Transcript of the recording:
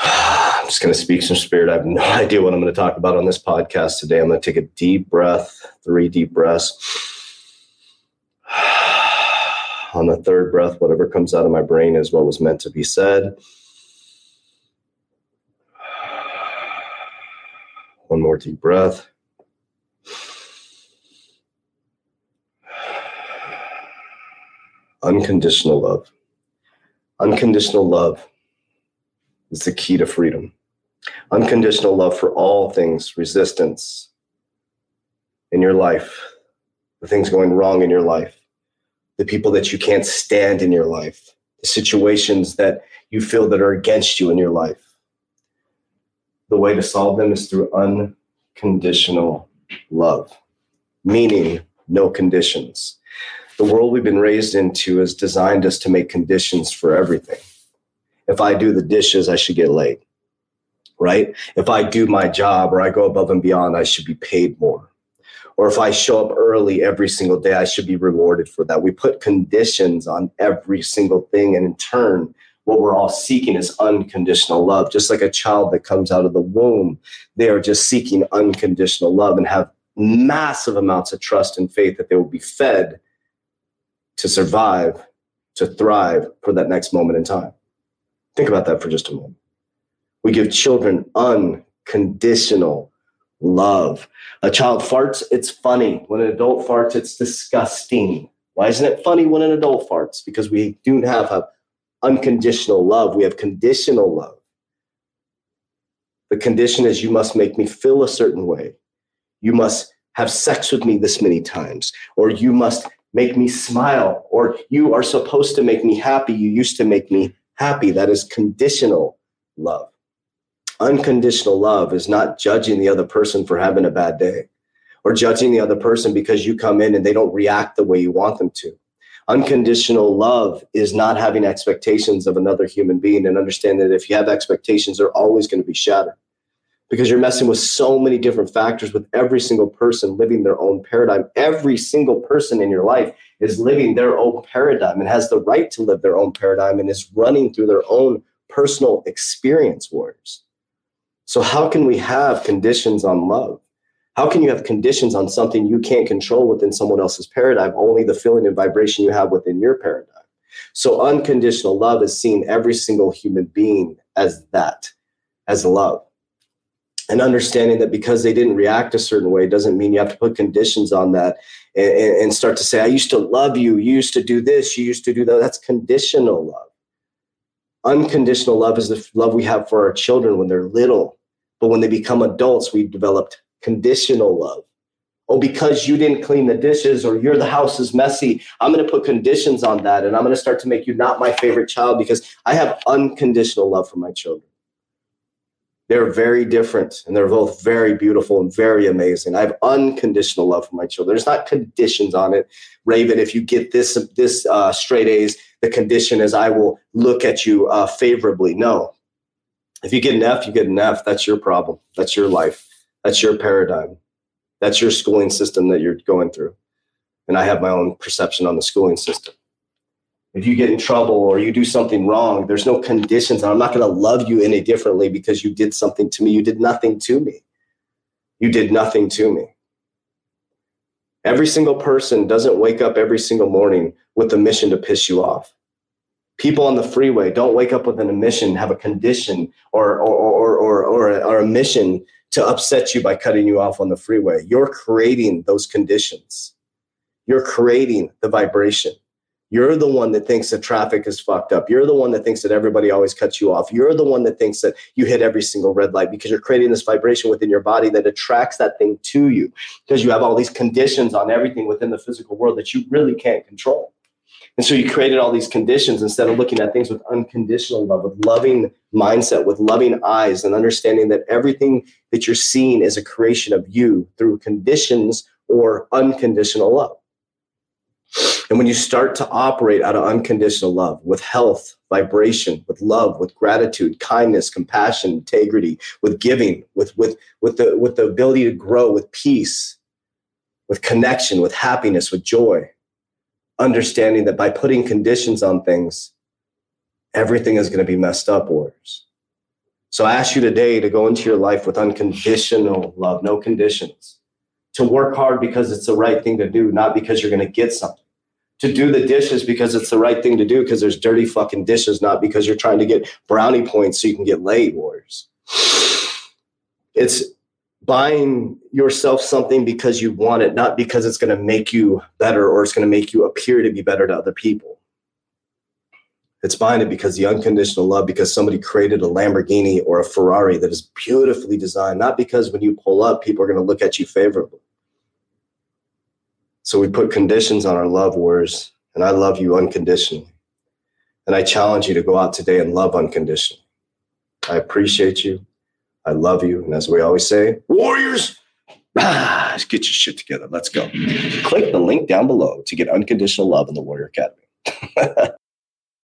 I'm just going to speak some spirit. I have no idea what I'm going to talk about on this podcast today. I'm going to take a deep breath, three deep breaths. On the third breath, whatever comes out of my brain is what was meant to be said. One more deep breath. Unconditional love. Unconditional love is the key to freedom. Unconditional love for all things, resistance in your life, the things going wrong in your life, the people that you can't stand in your life, the situations that you feel that are against you in your life. The way to solve them is through unconditional love, meaning no conditions. The world we've been raised into has designed us to make conditions for everything if I do the dishes, I should get laid, right? If I do my job or I go above and beyond, I should be paid more. Or if I show up early every single day, I should be rewarded for that. We put conditions on every single thing. And in turn, what we're all seeking is unconditional love. Just like a child that comes out of the womb, they are just seeking unconditional love and have massive amounts of trust and faith that they will be fed to survive, to thrive for that next moment in time. Think about that for just a moment. We give children unconditional love. A child farts, it's funny. When an adult farts, it's disgusting. Why isn't it funny when an adult farts? Because we do have a unconditional love. We have conditional love. The condition is you must make me feel a certain way. You must have sex with me this many times, or you must make me smile, or you are supposed to make me happy. You used to make me happy. That is conditional love. Unconditional love is not judging the other person for having a bad day or judging the other person because you come in and they don't react the way you want them to. Unconditional love is not having expectations of another human being and understand that if you have expectations, they're always going to be shattered because you're messing with so many different factors with every single person living their own paradigm. Every single person in your life is living their own paradigm and has the right to live their own paradigm and is running through their own personal experience warriors. So, how can we have conditions on love? How can you have conditions on something you can't control within someone else's paradigm, only the feeling and vibration you have within your paradigm? So, unconditional love is seeing every single human being as that, as love and understanding that because they didn't react a certain way doesn't mean you have to put conditions on that and, and, start to say, I used to love you, you used to do this, you used to do that. That's conditional love. Unconditional love is the love we have for our children when they're little. But when they become adults, we've developed conditional love. oh, because you didn't clean the dishes or your the house is messy, I'm going to put conditions on that and I'm going to start to make you not my favorite child because I have unconditional love for my children. They're very different and they're both very beautiful and very amazing. I have unconditional love for my children. There's not conditions on it. Raven, if you get this this uh, straight A's, the condition is I will look at you uh, favorably. No. If you get an F, you get an F. That's your problem. That's your life. That's your paradigm. That's your schooling system that you're going through. And I have my own perception on the schooling system. If you get in trouble or you do something wrong, there's no conditions. I'm not going to love you any differently because you did something to me. You did nothing to me. You did nothing to me. Every single person doesn't wake up every single morning with a mission to piss you off. People on the freeway don't wake up with an mission, have a condition or, or, or, or, or, or a mission to upset you by cutting you off on the freeway. You're creating those conditions. You're creating the vibration. You're the one that thinks that traffic is fucked up. You're the one that thinks that everybody always cuts you off. You're the one that thinks that you hit every single red light because you're creating this vibration within your body that attracts that thing to you because you have all these conditions on everything within the physical world that you really can't control. And so you created all these conditions instead of looking at things with unconditional love, with loving mindset, with loving eyes, and understanding that everything that you're seeing is a creation of you through conditions or unconditional love. And when you start to operate out of unconditional love with health, vibration, with love, with gratitude, kindness, compassion, integrity, with giving, with, with, with, the, with the ability to grow, with peace, with connection, with happiness, with joy, understanding that by putting conditions on things, everything is going to be messed up, warriors. So I ask you today to go into your life with unconditional love, no conditions, to work hard because it's the right thing to do, not because you're going to get something. To do the dishes because it's the right thing to do because there's dirty fucking dishes, not because you're trying to get brownie points so you can get laid, warriors. It's buying yourself something because you want it, not because it's going to make you better or it's going to make you appear to be better to other people. It's buying it because the unconditional love, because somebody created a Lamborghini or a Ferrari that is beautifully designed, not because when you pull up, people are going to look at you favorably. So we put conditions on our love wars, and I love you unconditionally. And I challenge you to go out today and love unconditionally. I appreciate you. I love you. And as we always say, Warriors, ah, get your shit together. Let's go. Click the link down below to get unconditional love in the Warrior Academy.